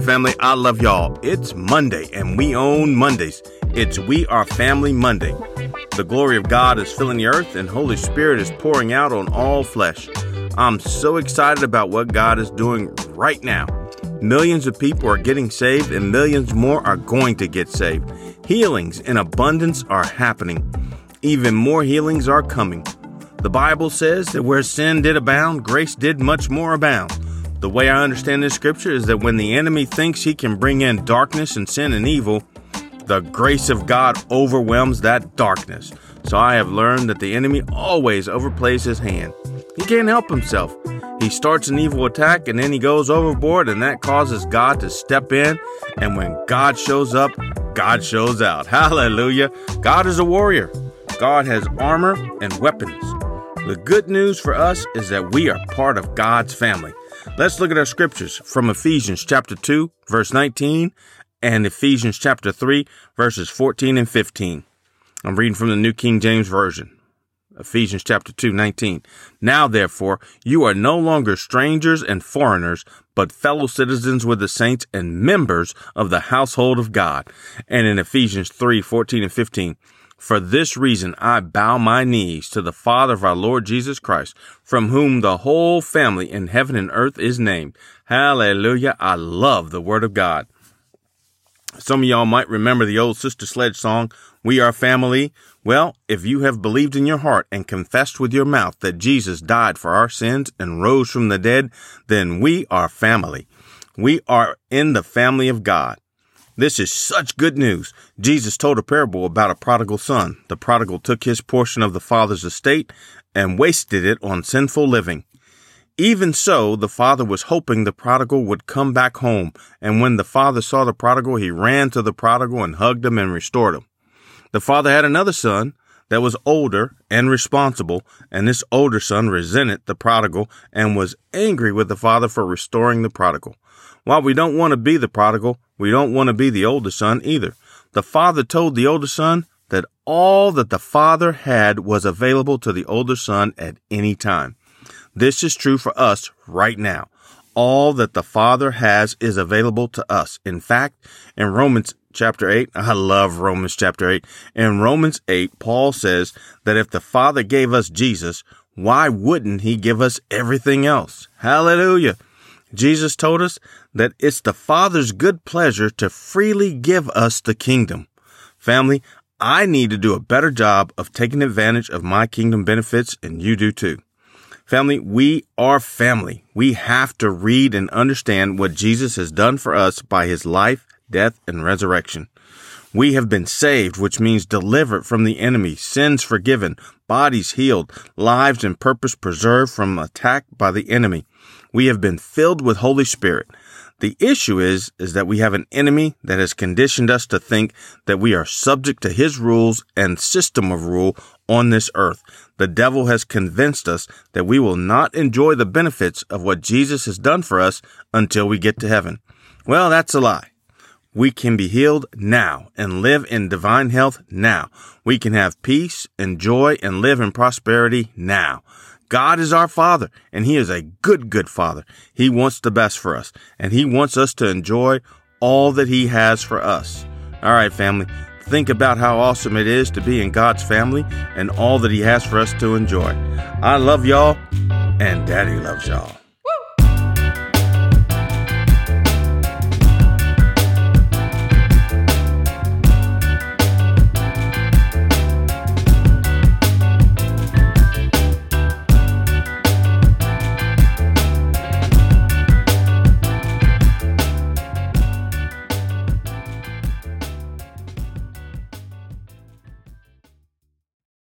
family. I love y'all. It's Monday, and we own Mondays. It's We Are Family Monday. The glory of God is filling the earth, and Holy Spirit is pouring out on all flesh. I'm so excited about what God is doing right now. Millions of people are getting saved, and millions more are going to get saved. Healings in abundance are happening. Even more healings are coming. The Bible says that where sin did abound, grace did much more abound. The way I understand this scripture is that when the enemy thinks he can bring in darkness and sin and evil, the grace of God overwhelms that darkness. So I have learned that the enemy always overplays his hand. He can't help himself. He starts an evil attack and then he goes overboard, and that causes God to step in. And when God shows up, God shows out. Hallelujah. God is a warrior, God has armor and weapons. The good news for us is that we are part of God's family. Let's look at our scriptures from Ephesians chapter 2, verse 19, and Ephesians chapter 3, verses 14 and 15. I'm reading from the New King James Version. Ephesians chapter 2, 19. Now therefore, you are no longer strangers and foreigners, but fellow citizens with the saints and members of the household of God. And in Ephesians 3, 14 and 15. For this reason I bow my knees to the Father of our Lord Jesus Christ, from whom the whole family in heaven and earth is named. Hallelujah. I love the Word of God. Some of y'all might remember the old Sister Sledge song, We Are Family. Well, if you have believed in your heart and confessed with your mouth that Jesus died for our sins and rose from the dead, then we are family. We are in the family of God. This is such good news. Jesus told a parable about a prodigal son. The prodigal took his portion of the father's estate and wasted it on sinful living. Even so, the father was hoping the prodigal would come back home, and when the father saw the prodigal, he ran to the prodigal and hugged him and restored him. The father had another son that was older and responsible, and this older son resented the prodigal and was angry with the father for restoring the prodigal. While we don't want to be the prodigal, we don't want to be the older son either. The father told the older son that all that the father had was available to the older son at any time. This is true for us right now. All that the Father has is available to us. In fact, in Romans chapter 8, I love Romans chapter 8. In Romans 8, Paul says that if the Father gave us Jesus, why wouldn't he give us everything else? Hallelujah. Jesus told us that it's the Father's good pleasure to freely give us the kingdom. Family, I need to do a better job of taking advantage of my kingdom benefits, and you do too. Family, we are family. We have to read and understand what Jesus has done for us by his life, death, and resurrection. We have been saved, which means delivered from the enemy, sins forgiven, bodies healed, lives and purpose preserved from attack by the enemy. We have been filled with Holy Spirit. The issue is, is that we have an enemy that has conditioned us to think that we are subject to his rules and system of rule on this earth. The devil has convinced us that we will not enjoy the benefits of what Jesus has done for us until we get to heaven. Well, that's a lie. We can be healed now and live in divine health now. We can have peace and joy and live in prosperity now. God is our Father, and He is a good, good Father. He wants the best for us, and He wants us to enjoy all that He has for us. All right, family, think about how awesome it is to be in God's family and all that He has for us to enjoy. I love y'all, and Daddy loves y'all.